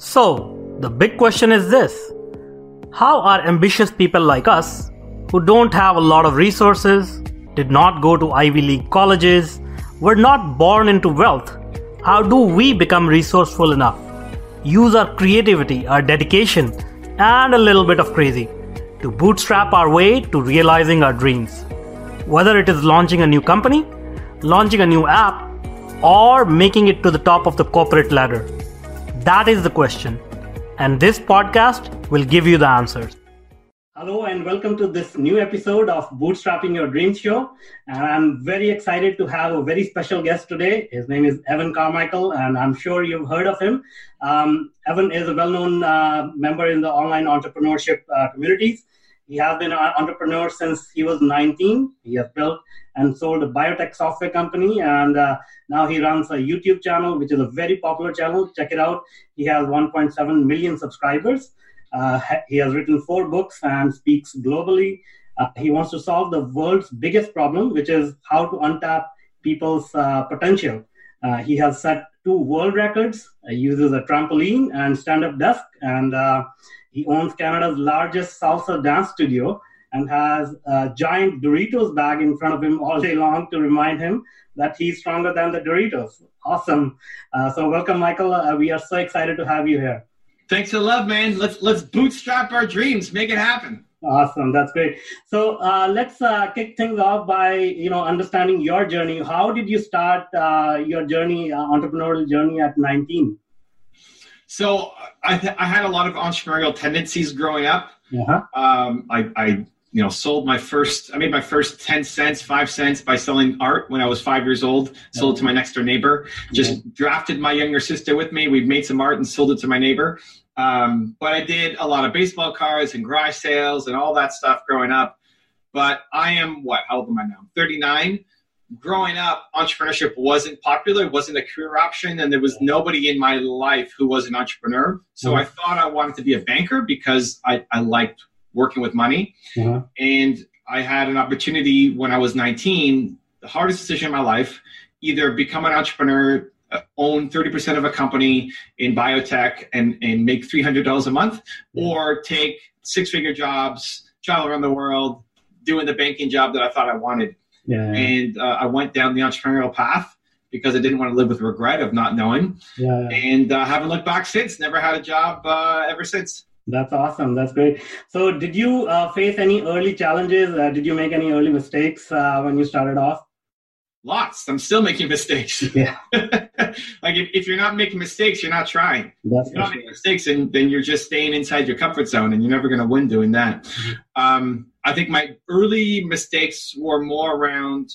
So, the big question is this How are ambitious people like us, who don't have a lot of resources, did not go to Ivy League colleges, were not born into wealth, how do we become resourceful enough? Use our creativity, our dedication, and a little bit of crazy to bootstrap our way to realizing our dreams. Whether it is launching a new company, launching a new app, or making it to the top of the corporate ladder. That is the question. And this podcast will give you the answers. Hello, and welcome to this new episode of Bootstrapping Your Dreams Show. And I'm very excited to have a very special guest today. His name is Evan Carmichael, and I'm sure you've heard of him. Um, Evan is a well known uh, member in the online entrepreneurship uh, communities. He has been an entrepreneur since he was 19. He has built and sold a biotech software company, and uh, now he runs a YouTube channel, which is a very popular channel. Check it out. He has 1.7 million subscribers. Uh, he has written four books and speaks globally. Uh, he wants to solve the world's biggest problem, which is how to untap people's uh, potential. Uh, he has set two world records. Uses a trampoline and stand-up desk, and uh, he owns Canada's largest salsa dance studio and has a giant Doritos bag in front of him all day long to remind him that he's stronger than the Doritos. Awesome. Uh, so welcome, Michael. Uh, we are so excited to have you here. Thanks for love, man. Let's let's bootstrap our dreams, make it happen. Awesome, that's great. So uh, let's uh, kick things off by you know understanding your journey. How did you start uh, your journey, uh, entrepreneurial journey at 19? So I, th- I had a lot of entrepreneurial tendencies growing up. Uh-huh. Um, I, I you know sold my first I made my first 10 cents, 5 cents by selling art when I was 5 years old. Sold it to my next door neighbor. Just drafted my younger sister with me. We made some art and sold it to my neighbor. Um, but I did a lot of baseball cards and garage sales and all that stuff growing up. But I am what? How old am I now? 39. Growing up, entrepreneurship wasn't popular, it wasn't a career option, and there was nobody in my life who was an entrepreneur. So Mhm. I thought I wanted to be a banker because I, I liked working with money. Uh-huh. And I had an opportunity when I was 19, the hardest decision in my life, either become an entrepreneur, uh, own 30% of a company in biotech and, and make $300 a month, or take six figure jobs, travel around the world, doing the banking job that I thought I wanted. Yeah. And uh, I went down the entrepreneurial path because I didn't want to live with regret of not knowing. yeah. And uh, haven't looked back since, never had a job uh, ever since. That's awesome. That's great. So, did you uh, face any early challenges? Uh, did you make any early mistakes uh, when you started off? Lots. I'm still making mistakes. Yeah, like if, if you're not making mistakes, you're not trying. that's If you're not making mistakes, and then you're just staying inside your comfort zone, and you're never going to win doing that. Um, I think my early mistakes were more around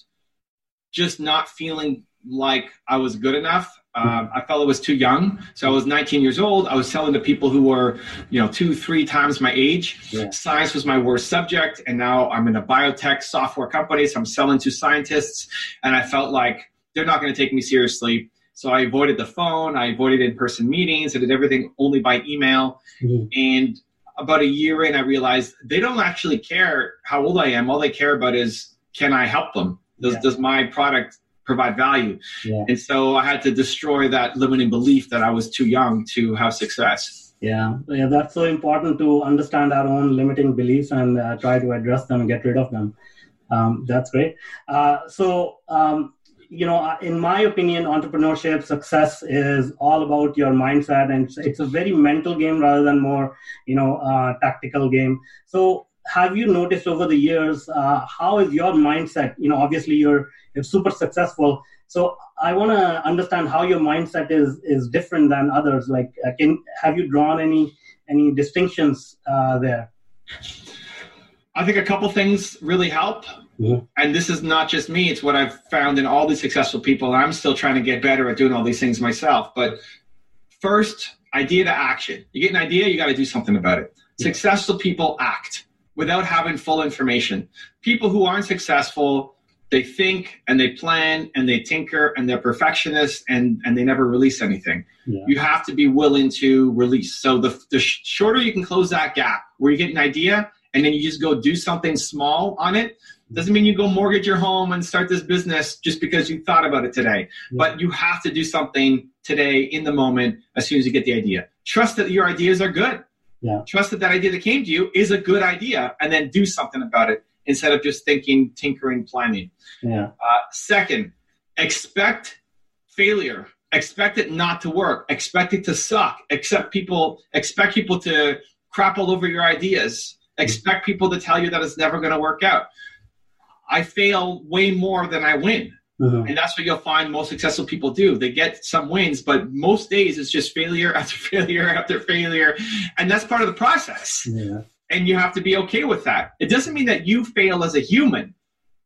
just not feeling like I was good enough. Um, I felt I was too young. So I was 19 years old. I was selling to people who were, you know, two, three times my age. Yeah. Science was my worst subject, and now I'm in a biotech software company, so I'm selling to scientists, and I felt like they're not going to take me seriously. So I avoided the phone. I avoided in-person meetings. I did everything only by email. Mhm. And about a year in, I realized they don't actually care how old I am. All they care about is can I help them? Does Yeah. does my product provide value? Yeah. And so I had to destroy that limiting belief that I was too young to have success. Yeah, yeah, that's so important to understand our own limiting beliefs and uh, try to address them and get rid of them. Um, that's great. Uh, so, um, you know, uh, in my opinion, entrepreneurship success is all about your mindset, and it's, a very mental game rather than more, you know, uh, tactical game. So, have you noticed over the years uh, how is your mindset? You know, obviously you're you're super successful. So I want to understand how your mindset is is different than others. Like, uh, can have you drawn any any distinctions uh, there? I think a couple things really help. Mhm. And this is not just me, it's what I've found in all these successful people. And I'm still trying to get better at doing all these things myself. But first, idea to action. You get an idea, you got to do something about it. Yeah. Successful people act without having full information. People who aren't successful, they think and they plan and they tinker and they're perfectionists and, and they never release anything. Yeah. You have to be willing to release. So the, the sh- shorter you can close that gap where you get an idea and then you just go do something small on it, doesn't mean you go mortgage your home and start this business just because you thought about it today. But you have to do something today in the moment as soon as you get the idea. Trust that your ideas are good. Yeah. Trust that that idea that came to you is a good idea and then do something about it instead of just thinking, tinkering, planning. Yeah. Uh, second, expect failure. Expect it not to work. Expect it to suck. Expect people. Expect people to crap all over your ideas. Expect people to tell you that it's never going to work out. I fail way more than I win. Mm-hmm. And that's what you'll find most successful people do. They get some wins, but most days it's just failure after failure after failure. And that's part of the process. Yeah. And you have to be okay with that. It doesn't mean that you fail as a human.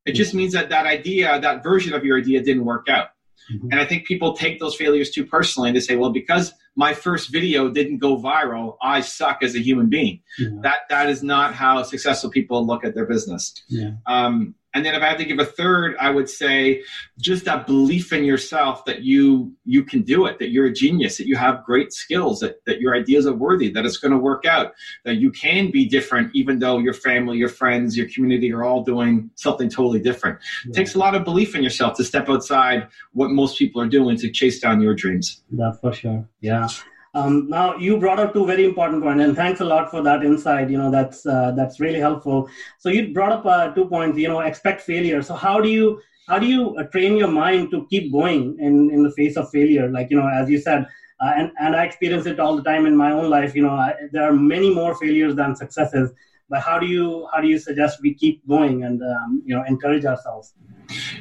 It just means that that idea, that version of your idea didn't work out. Mm-hmm. And I think people take those failures too personally and they say, well, because my first video didn't go viral, I suck as a human being. Yeah. That that is not how successful people look at their business. Yeah. Um, and then if I had to give a third, I would say just that belief in yourself that you you can do it, that you're a genius, that you have great skills, that, that your ideas are worthy, that it's going to work out, that you can be different even though your family, your friends, your community are all doing something totally different. Yeah. It takes a lot of belief in yourself to step outside what most people are doing to chase down your dreams. That's for sure. Yeah. Um, now you brought up two very important points, and thanks a lot for that insight. You know that's uh, that's really helpful. So you brought up uh, two points. You know, expect failure. So how do you how do you uh, train your mind to keep going in in the face of failure? Like you know, as you said, uh, and and I experience it all the time in my own life. You know, I, there are many more failures than successes. But how do you how do you suggest we keep going and um, you know encourage ourselves?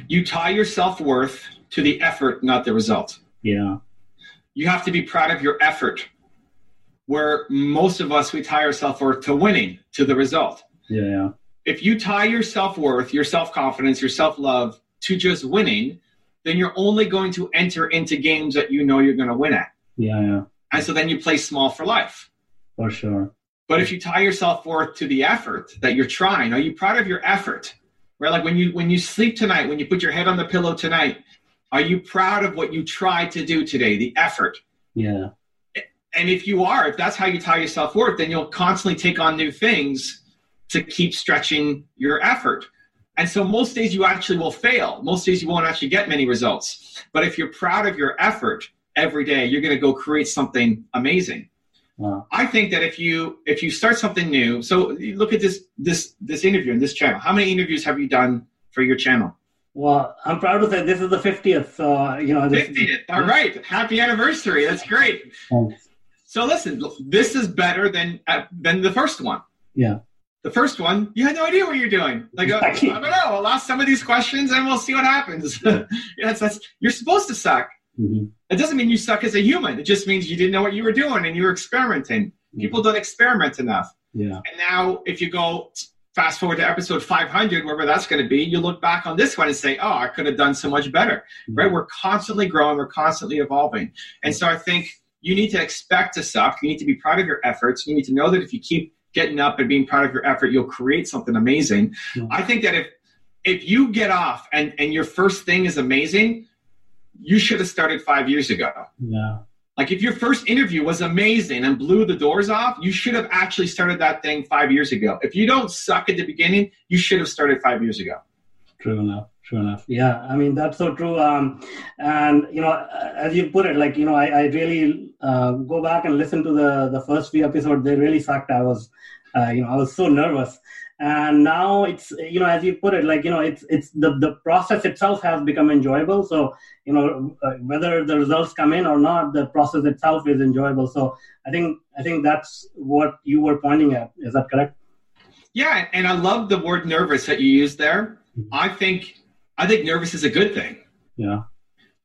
You tie your self worth to the effort, not the result. Yeah you have to be proud of your effort. Where most of us, we tie our self worth to winning, to the result. Yeah, yeah. If you tie your self worth, your self confidence, your self love to just winning, then you're only going to enter into games that you know you're going to win at. Yeah, yeah. And so then you play small for life. For sure. But if you tie your self worth to the effort that you're trying, are you proud of your effort? Right? Like when you when you sleep tonight, when you put your head on the pillow tonight, are you proud of what you tried to do today, the effort? Yeah. And if you are, if that's how you tie yourself worth, then you'll constantly take on new things to keep stretching your effort. And so most days you actually will fail. Most days you won't actually get many results. But if you're proud of your effort every day, you're going to go create something amazing. Wow. I think that if you if you start something new, so look at this this this interview in this channel. How many interviews have you done for your channel? Well, I'm proud to say this is the 50th. So, you know, 50th. All right. Happy anniversary. That's great. Thanks. So listen, this is better than uh, than the first one. Yeah. The first one, you had no idea what you're doing. Like, uh, I don't know. I'll ask some of these questions and we'll see what happens. yeah, that's, that's, you're supposed to suck. Mm-hmm. It doesn't mean you suck as a human. It just means you didn't know what you were doing and you were experimenting. Mm-hmm. People don't experiment enough. Yeah. And now, if you go fast forward to episode 500 wherever that's going to be you look back on this one and say oh i could have done so much better. Mm-hmm. right? We're constantly growing we're constantly evolving. And so i think you need to expect to suck you need to be proud of your efforts you need to know that if you keep getting up and being proud of your effort you'll create something amazing. Mm-hmm. i think that if if you get off and and your first thing is amazing you should have started five years ago. Yeah like if your first interview was amazing and blew the doors off, you should have actually started that thing five years ago. If you don't suck at the beginning, you should have started five years ago. True enough. True enough. Yeah, I mean that's so true. Um, and you know, as you put it, like you know, I, I really uh, go back and listen to the the first few episodes. They really sucked. I was, uh, you know, I was so nervous and now it's you know as you put it like you know it's it's the the process itself has become enjoyable. So you know uh, whether the results come in or not the process itself is enjoyable. So i think i think that's what you were pointing at. Is that correct? Yeah and i love the word nervous that you used there. Mm-hmm. i think i think nervous is a good thing. Yeah.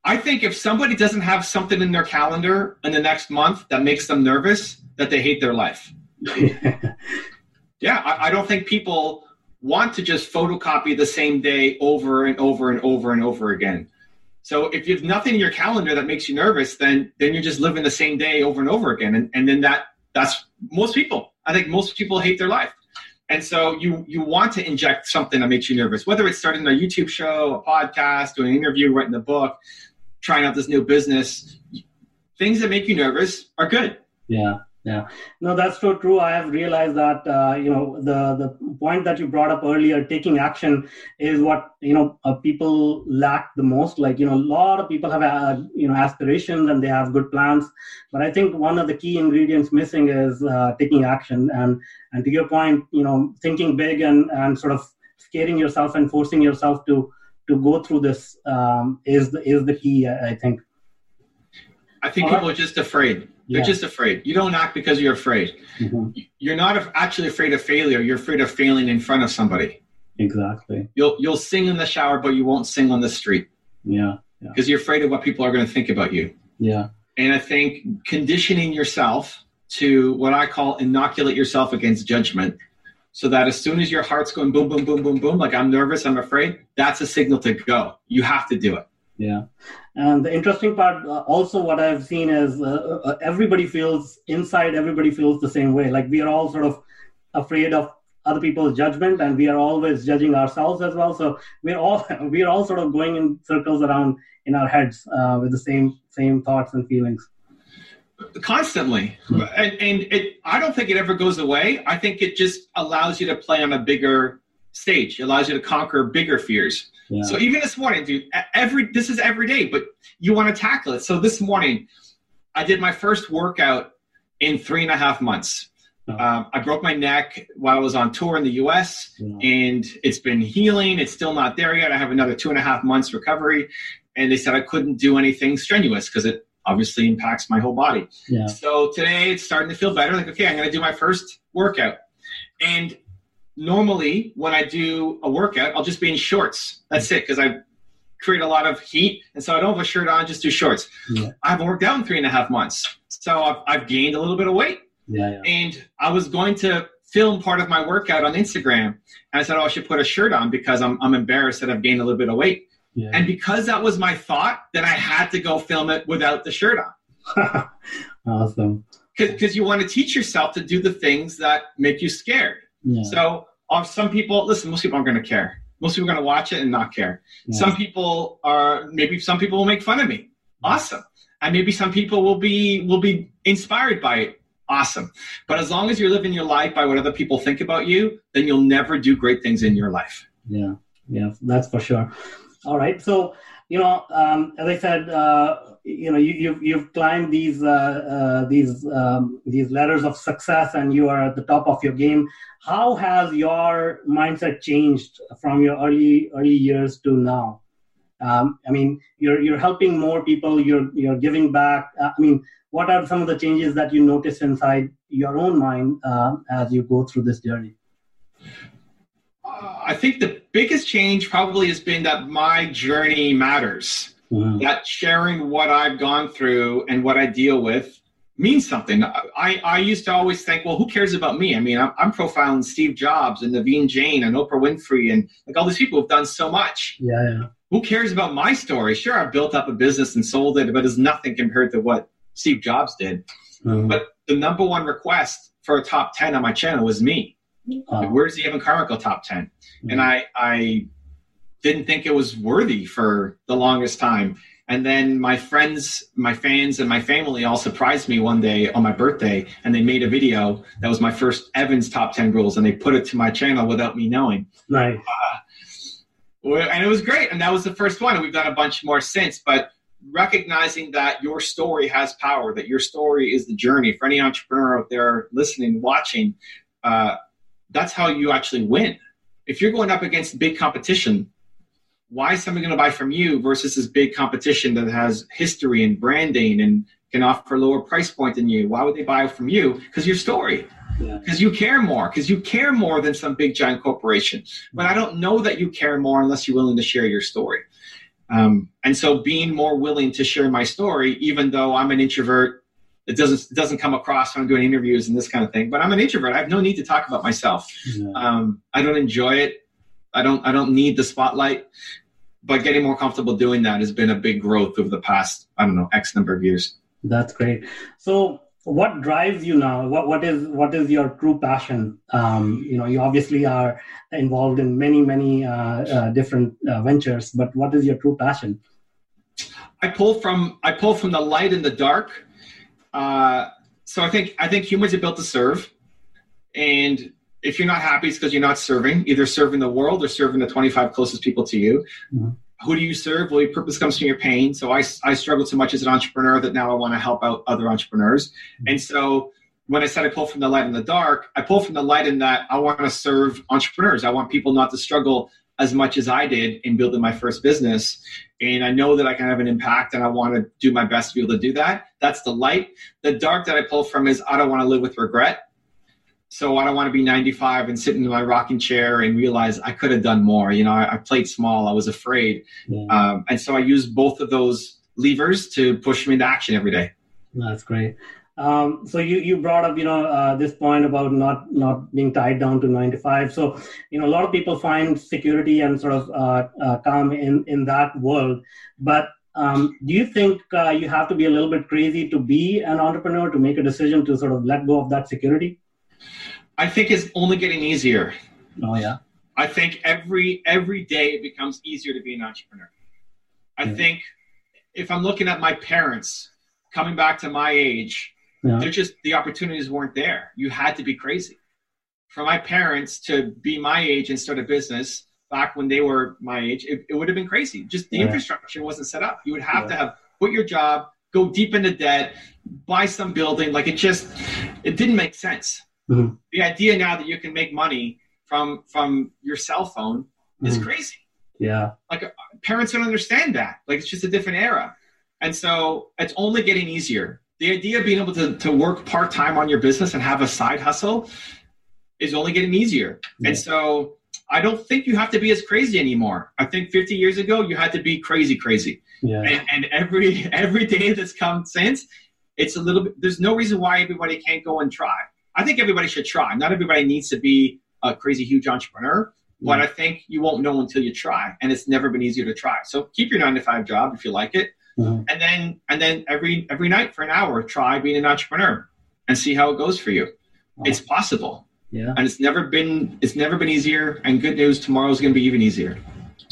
I think if somebody doesn't have something in their calendar in the next month that makes them nervous that they hate their life Yeah, I, I don't think people want to just photocopy the same day over and over and over and over again. So if you have nothing in your calendar that makes you nervous, then then you're just living the same day over and over again. And, and then that that's most people. I think most people hate their life. And so you you want to inject something that makes you nervous, whether it's starting a YouTube show, a podcast, doing an interview, writing a book, trying out this new business. Things that make you nervous are good. Yeah yeah. No that's so true. I have realized that uh, you know the the point that you brought up earlier taking action is what you know uh, people lack the most. Like you know a lot of people have uh, you know aspirations and they have good plans. But i think one of the key ingredients missing is uh, taking action. And and to your point you know thinking big and and sort of scaring yourself and forcing yourself to to go through this um, is the is the key i think. I think people are just afraid you're yeah. just afraid. You don't act because you're afraid. Mm-hmm. You're not actually afraid of failure. You're afraid of failing in front of somebody. Exactly. You'll you'll sing in the shower, but you won't sing on the street. Yeah. Because yeah. you're afraid of what people are going to think about you. Yeah. And I think conditioning yourself to what I call inoculate yourself against judgment so that as soon as your heart's going boom, boom, boom, boom, boom, like I'm nervous, I'm afraid, that's a signal to go. You have to do it. Yeah. And the interesting part, uh, also, what I've seen is uh, uh, uh, everybody feels inside, everybody feels the same way. Like we are all sort of afraid of other people's judgment, and we are always judging ourselves as well. So we're all we're all sort of going in circles around in our heads uh, with the same same thoughts and feelings. Constantly, and, and it, I don't think it ever goes away. I think it just allows you to play on a bigger stage. It allows you to conquer bigger fears. Yeah. So even this morning, dude, every this is every day, but you want to tackle it. So this morning, I did my first workout in three and a half months. Oh. Um, I broke my neck while I was on tour in the U.S. Yeah. and it's been healing. It's still not there yet. I have another two and a half months recovery, and they said I couldn't do anything strenuous because it obviously impacts my whole body. Yeah. So today it's starting to feel better. Like okay, I'm going to do my first workout, and normally when I do a workout, I'll just be in shorts. That's it, because I create a lot of heat, and so I don't have a shirt on, just do shorts. Yeah. I haven't worked out in three and a half months, so I've, I've gained a little bit of weight. Yeah, yeah. And I was going to film part of my workout on Instagram, and I said, "Oh, I should put a shirt on because I'm I'm embarrassed that I've gained a little bit of weight." Yeah. And because that was my thought, then I had to go film it without the shirt on. awesome. Because you want to teach yourself to do the things that make you scared. Yeah. So uh, some people, listen, most people aren't going to care. Most people are going to watch it and not care. Yeah. Some people are, maybe some people will make fun of me. Awesome. And maybe some people will be, will be inspired by it. Awesome. But as long as you're living your life by what other people think about you, then you'll never do great things in your life. Yeah. Yeah. That's for sure. All right. So, you know, um, as I said, uh, you know, you, you've you've climbed these uh, uh, these um, these ladders of success, and you are at the top of your game. How has your mindset changed from your early early years to now? Um, I mean, you're you're helping more people. You're you're giving back. Uh, I mean, what are some of the changes that you notice inside your own mind uh, as you go through this journey? I think the biggest change probably has been that my journey matters. Wow. That sharing what I've gone through and what I deal with means something. I, I used to always think, well, who cares about me? I mean, I'm, I'm profiling Steve Jobs and Naveen Jain and Oprah Winfrey and like all these people have done so much. Yeah, yeah. Who cares about my story? Sure, I've built up a business and sold it, but it's nothing compared to what Steve Jobs did. Mm-hmm. But the number one request for a top 10 on my channel was me. Like, where's the Evan Carmichael top 10? Mm-hmm. And I, I didn't think it was worthy for the longest time. And then my friends, my fans, and my family all surprised me one day on my birthday, and they made a video that was my first Evans top 10 rules, and they put it to my channel without me knowing. Right. Uh, and it was great. And that was the first one. And we've done a bunch more since. But recognizing that your story has power, that your story is the journey. For any entrepreneur out there listening, watching, uh, that's how you actually win. If you're going up against big competition, why is somebody going to buy from you versus this big competition that has history and branding and can offer a lower price point than you? Why would they buy from you? Because your story. Because yeah. you care more. Because you care more than some big giant corporation. But I don't know that you care more unless you're willing to share your story. Um, and so, being more willing to share my story, even though I'm an introvert, it doesn't it doesn't come across when I'm doing interviews and this kind of thing. But I'm an introvert. I have no need to talk about myself. Yeah. Um, I don't enjoy it. I don't I don't need the spotlight but getting more comfortable doing that has been a big growth over the past i don't know x number of years that's great so what drives you now what what is what is your true passion um, you know you obviously are involved in many many uh, uh, different uh, ventures but what is your true passion i pull from i pull from the light and the dark uh, so I think I think humans are built to serve, and if you're not happy, it's because you're not serving, either serving the world or serving the 25 closest people to you. Mm-hmm. Who do you serve? Well, your purpose comes from your pain. So I, I struggled so much as an entrepreneur that now I want to help out other entrepreneurs. Mm-hmm. And so when I said I pull from the light in the dark, I pull from the light in that I want to serve entrepreneurs. I want people not to struggle as much as I did in building my first business. And I know that I can have an impact and I want to do my best to be able to do that. That's the light. The dark that I pull from is I don't want to live with regret. So I don't want to be 95 and sit in my rocking chair and realize I could have done more. You know, I, I played small. I was afraid. Yeah. Um, and so I use both of those levers to push me into action every day. That's great. Um, so you, you brought up, you know, uh, this point about not not being tied down to nine to five. So, you know, a lot of people find security and sort of uh, uh, calm in in that world. But um, do you think uh, you have to be a little bit crazy to be an entrepreneur to make a decision to sort of let go of that security? I think it's only getting easier. Oh yeah. I think every every day it becomes easier to be an entrepreneur. I yeah. think if I'm looking at my parents coming back to my age yeah. They're just the opportunities weren't there. You had to be crazy. For my parents to be my age and start a business back when they were my age, it, it would have been crazy. Just the yeah. infrastructure wasn't set up. You would have yeah. to have quit your job, go deep into debt, buy some building. Like it just, it didn't make sense. Mm-hmm. The idea now that you can make money from from your cell phone mm-hmm. is crazy. Yeah. Like parents don't understand that. Like it's just a different era. And so it's only getting easier the idea of being able to, to work part time on your business and have a side hustle is only getting easier. Yeah. And so I don't think you have to be as crazy anymore. I think 50 years ago you had to be crazy, crazy. Yeah. And, and every every day that's come since, it's a little bit. There's no reason why everybody can't go and try. I think everybody should try. Not everybody needs to be a crazy huge entrepreneur, but I think you won't know until you try. And it's never been easier to try. So keep your nine to five job if you like it. Mm-hmm. And then and then every every night for an hour, try being an entrepreneur and see how it goes for you. Wow. It's possible. Yeah. And it's never been it's never been easier. And good news, tomorrow's gonna be even easier.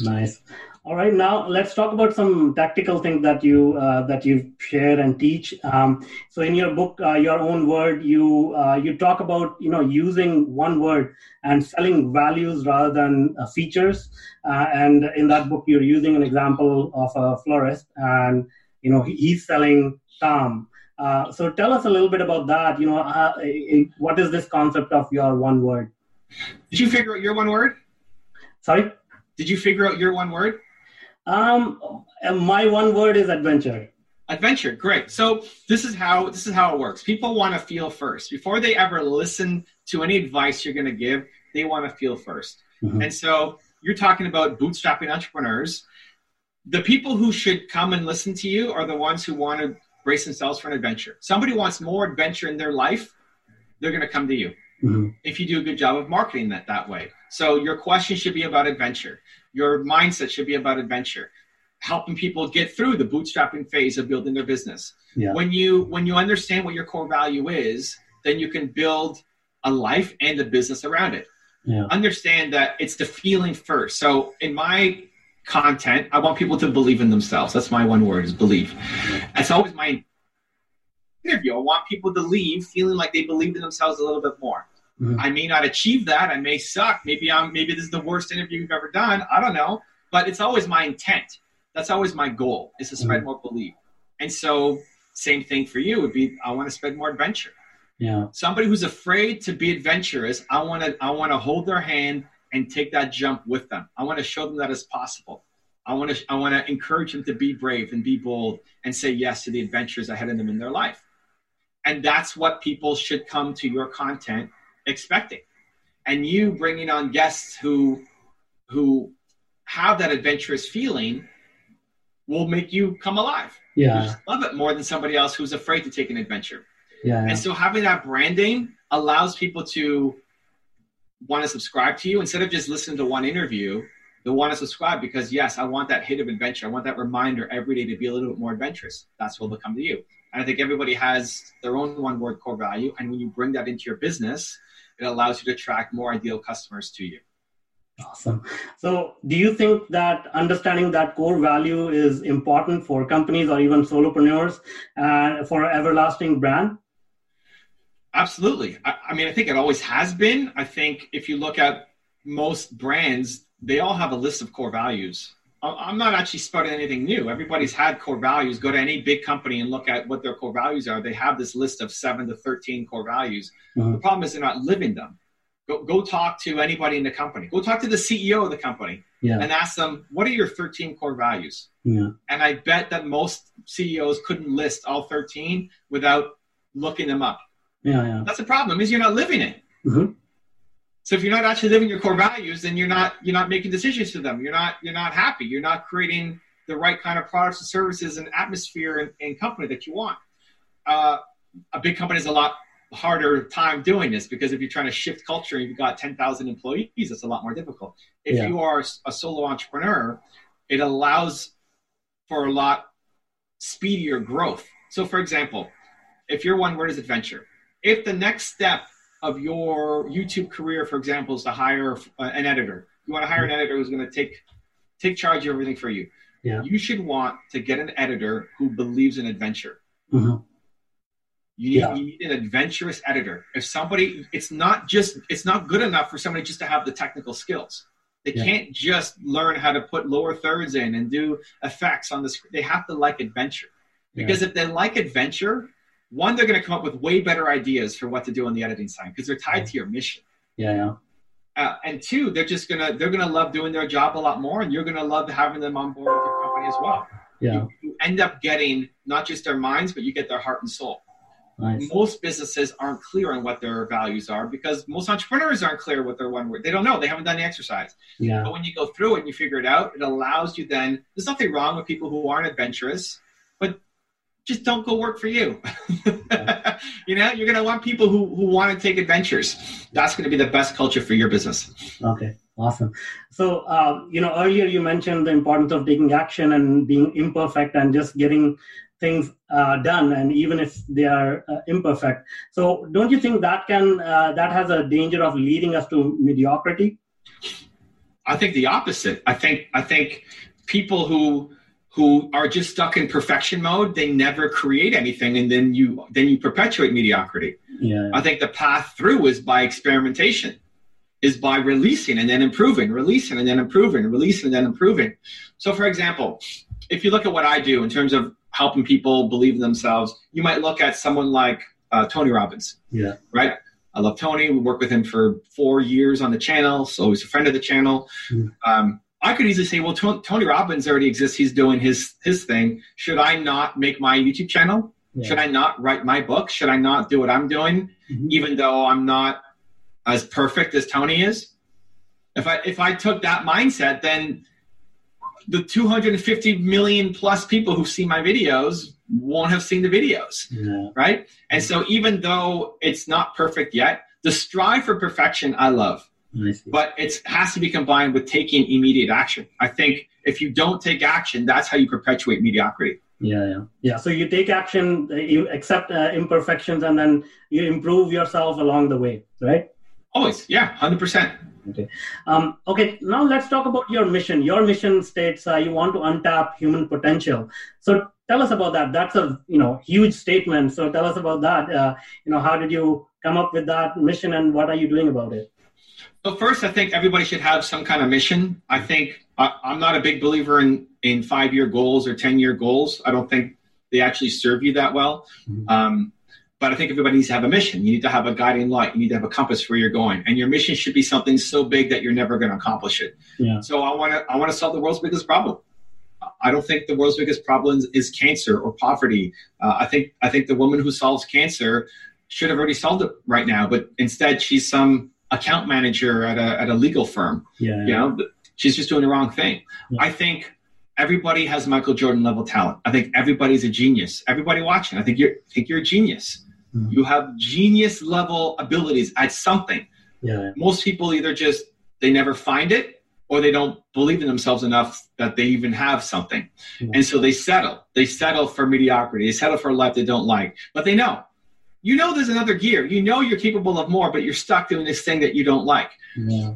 Nice. All right, now let's talk about some tactical things that you uh, that you share and teach. Um, so, in your book, uh, Your One Word, you uh, you talk about you know using one word and selling values rather than uh, features. Uh, and in that book, you're using an example of a florist, and you know he's selling calm. Uh, so, tell us a little bit about that. You know, what is this concept of your one word? Did you figure out your one word? Sorry. Did you figure out your one word? Um, my one word is adventure. Adventure, great. So this is how this is how it works. People want to feel first before they ever listen to any advice you're going to give. They want to feel 1st mm-hmm. and so you're talking about bootstrapping entrepreneurs. The people who should come and listen to you are the ones who want to brace themselves for an adventure. Somebody wants more adventure in their life, they're going to come to you. Mm-hmm. If you do a good job of marketing that that way. So your question should be about adventure. Your mindset should be about adventure, helping people get through the bootstrapping phase of building their business. Yeah. When you when you understand what your core value is, then you can build a life and a business around it. Yeah. Understand that it's the feeling first. So in my content, I want people to believe in themselves. That's my one word is believe. That's always my interview. I want people to leave feeling like they believe in themselves a little bit more. Mm-hmm. I may not achieve that. I may suck. Maybe I'm maybe this is the worst interview you've ever done. I don't know. But it's always my intent. That's always my goal is to spread mm-hmm. more belief. And so same thing for you would be I want to spread more adventure. Yeah. Somebody who's afraid to be adventurous, I want to I want to hold their hand and take that jump with them. I want to show them that it's possible. I want to I want to encourage them to be brave and be bold and say yes to the adventures ahead of them in their life. And that's what people should come to your content expecting. And you bringing on guests who who have that adventurous feeling will make you come alive. Yeah. love it more than somebody else who's afraid to take an adventure. Yeah. And so having that branding allows people to want to subscribe to you instead of just listening to one interview. They want to subscribe because yes, I want that hit of adventure. I want that reminder every day to be a little bit more adventurous. That's what they'll come to you. And I think everybody has their own one word core value. And when you bring that into your business, it allows you to attract more ideal customers to you. Awesome. So, do you think that understanding that core value is important for companies or even solopreneurs uh, for an everlasting brand? Absolutely. I, I mean, I think it always has been. I think if you look at most brands, they all have a list of core values. I'm not actually spouting anything new. Everybody's had core values. Go to any big company and look at what their core values are. They have this list of seven to 13 core values. Uh-huh. The problem is they're not living them. Go, go talk to anybody in the company. Go talk to the CEO of the company yeah. and ask them, what are your 13 core values? Yeah. And I bet that most CEOs couldn't list all 13 without looking them up. Yeah, yeah. That's the problem is you're not living it. Mm-hmm. So if you're not actually living your core values, then you're not you're not making decisions to them. You're not you're not happy. You're not creating the right kind of products and services and atmosphere and, and company that you want. Uh, a big company is a lot harder time doing this because if you're trying to shift culture and you've got 10,000 employees, it's a lot more difficult. If yeah. you are a solo entrepreneur, it allows for a lot speedier growth. So, for example, if your one word is adventure, if the next step of your YouTube career, for example, is to hire uh, an editor. You want to hire an editor who's going to take take charge of everything for you. Yeah. You should want to get an editor who believes in adventure. Mm-hmm. You need, yeah. you need, an adventurous editor. If somebody, it's not just, it's not good enough for somebody just to have the technical skills. They yeah. can't just learn how to put lower thirds in and do effects on the screen. They have to like adventure. Because yeah. if they like adventure, one, they're going to come up with way better ideas for what to do on the editing side because they're tied to your mission. Yeah, yeah. Uh, and two, they're just gonna they're gonna love doing their job a lot more, and you're gonna love having them on board with your company as well. Yeah. You, you end up getting not just their minds, but you get their heart and soul. Nice. Most businesses aren't clear on what their values are because most entrepreneurs aren't clear what their one word. They don't know. They haven't done the exercise. Yeah. But when you go through it and you figure it out, it allows you then. There's nothing wrong with people who aren't adventurous, but just don't go work for you. you know, you're going to want people who, who want to take adventures. That's going to be the best culture for your business. Okay, awesome. So, uh, you know, earlier you mentioned the importance of taking action and being imperfect and just getting things uh, done, and even if they are uh, imperfect. So, don't you think that can uh, that has a danger of leading us to mediocrity? I think the opposite. I think I think people who who are just stuck in perfection mode they never create anything and then you then you perpetuate mediocrity. Yeah. i think the path through is by experimentation is by releasing and then improving releasing and then improving releasing and then improving. So for example if you look at what i do in terms of helping people believe in themselves you might look at someone like uh, tony robbins. Yeah. Right? I love tony. We worked with him for four years on the channel so he's a friend of the channel. Mm. um, I could easily say, well, Tony Robbins already exists. He's doing his his thing. Should I not make my YouTube channel? Yeah. Should I not write my book? Should I not do what I'm doing, mm-hmm. even though I'm not as perfect as Tony is? If I if I took that mindset, then the 250 million plus people who've seen my videos won't have seen the videos, yeah. right? And so, even though it's not perfect yet, the strive for perfection I love but it has to be combined with taking immediate action. I think if you don't take action, that's how you perpetuate mediocrity. Yeah, yeah, yeah. So you take action, you accept uh, imperfections, and then you improve yourself along the way, right? Always, yeah, hundred percent. Okay. Um, okay. Now let's talk about your mission. Your mission states uh, you want to untap human potential. So tell us about that. That's a you know huge statement. So tell us about that. Uh, you know, how did you come up with that mission, and what are you doing about it? So first, I think everybody should have some kind of mission. I think I, am not a big believer in in five year goals or ten year goals. I don't think they actually serve you that well. Mm-hmm. Um, but I think everybody needs to have a mission. You need to have a guiding light. You need to have a compass for where you're going, and your mission should be something so big that you're never going to accomplish it. Yeah. So I want to I want to solve the world's biggest problem. I don't think the world's biggest problem is cancer or poverty. Uh, I think I think the woman who solves cancer should have already solved it right now, but instead she's some account manager at a, at a legal firm. Yeah. You know, she's just doing the wrong thing. Yeah. I think everybody has Michael Jordan level talent. I think everybody's a genius. Everybody watching, I think you're I think you're a genius. Mm-hmm. You have genius level abilities at something. Yeah. Most people either just they never find it or they don't believe in themselves enough that they even have something. Yeah. And so they settle. They settle for mediocrity. They settle for a life they don't like. But they know you know there's another gear. You know you're capable of more, but you're stuck doing this thing that you don't like. Yeah.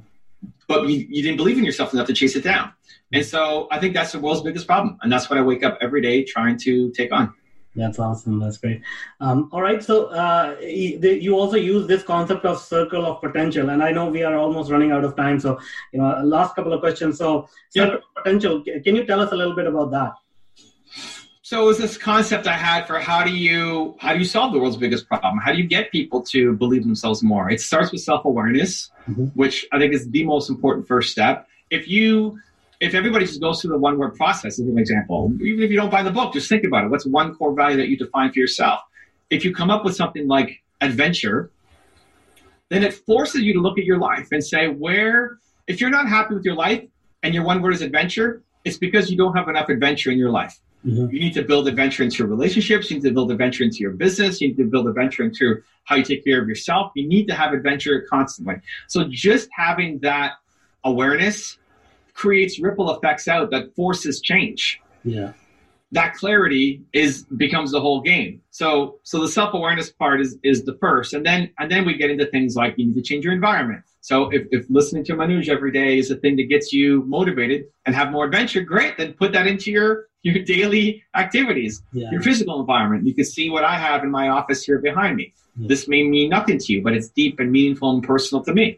But you, you didn't believe in yourself enough to chase it down. And so I think that's the world's biggest problem. And that's what I wake up every day trying to take on. That's awesome. That's great. Um, all right. So uh, you also use this concept of circle of potential, and I know we are almost running out of time. So you know, last couple of questions. So circle of potential. Can you tell us a little bit about that? So it was this concept I had for how do you how do you solve the world's biggest problem? How do you get people to believe themselves more? It starts with self awareness, mm-hmm. which I think is the most important first step. If you if everybody just goes through the one word process as an example, even if you don't buy the book, just think about it. What's one core value that you define for yourself? If you come up with something like adventure, then it forces you to look at your life and say, where, if you're not happy with your life and your one word is adventure, it's because you don't have enough adventure in your life. Mm-hmm. You need to build adventure into your relationships. You need to build adventure into your business. You need to build adventure into how you take care of yourself. You need to have adventure constantly. So just having that awareness creates ripple effects out that forces change. Yeah. That clarity is becomes the whole game. So so the self-awareness part is is the first. And then and then we get into things like you need to change your environment. So if, if listening to Manoj every day is a thing that gets you motivated and have more adventure, great. Then put that into your your daily activities, yeah. your physical environment. You can see what I have in my office here behind me. Yeah. This may mean nothing to you, but it's deep and meaningful and personal to me.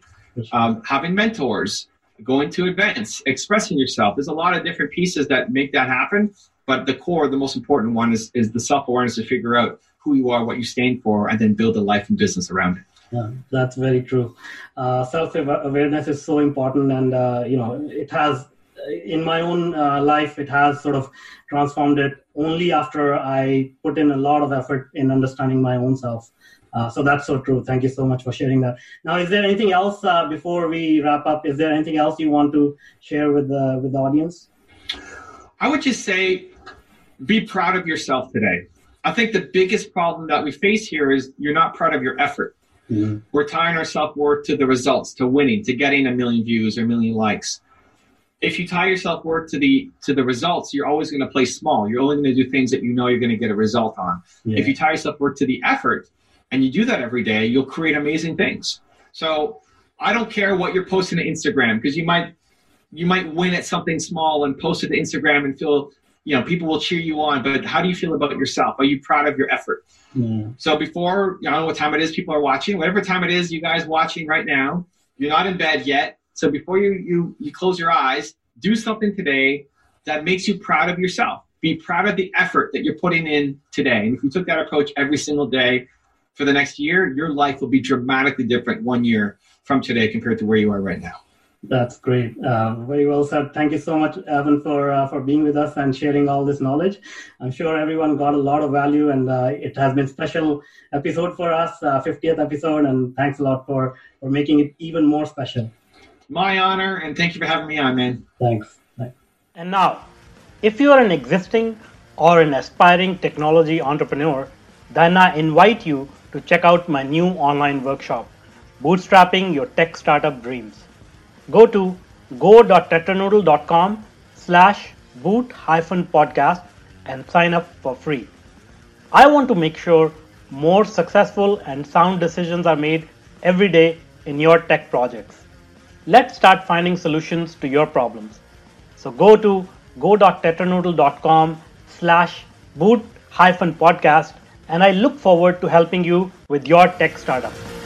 Um, having mentors, going to events, expressing yourself. There's a lot of different pieces that make that happen. But the core, the most important one is, is the self awareness to figure out who you are, what you stand for, and then build a life and business around it. Yeah, that's very true. Uh, self awareness is so important, and uh, you know it has in my own uh, life it has sort of transformed it only after I put in a lot of effort in understanding my own self. Uh, so that's so true. Thank you so much for sharing that. Now, is there anything else uh, before we wrap up? Is there anything else you want to share with the with the audience? I would just say, be proud of yourself today. I think the biggest problem that we face here is you're not proud of your effort. Mm-hmm. We're tying our self worth to the results, to winning, to getting a million views or a million likes. If you tie your self worth to the to the results, you're always going to play small. You're only going to do things that you know you're going to get a result on. Yeah. If you tie your self worth to the effort, and you do that every day, you'll create amazing things. So I don't care what you're posting to Instagram because you might you might win at something small and post it to Instagram and feel you know people will cheer you on. But how do you feel about yourself? Are you proud of your effort? Mm. So before you know what time it is, people are watching. Whatever time it is, you guys watching right now, you're not in bed yet. So before you you you close your eyes, do something today that makes you proud of yourself. Be proud of the effort that you're putting in today. And if you took that approach every single day, for the next year, your life will be dramatically different one year from today compared to where you are right now. That's great. Uh, very well said. Thank you so much, Evan, for uh, for being with us and sharing all this knowledge. I'm sure everyone got a lot of value, and uh, it has been special episode for us, 50th uh, episode, and thanks a lot for for making it even more special. My honor, and thank you for having me on, man. Thanks. Thanks. And now, if you are an existing or an aspiring technology entrepreneur, then I invite you to check out my new online workshop, Bootstrapping Your Tech Startup Dreams. Go to go.tetranoodle.com slash boot hyphen podcast and sign up for free. I want to make sure more successful and sound decisions are made every day in your tech projects. Let's start finding solutions to your problems. So go to go.tetranoodle.com slash boot hyphen podcast and I look forward to helping you with your tech startup.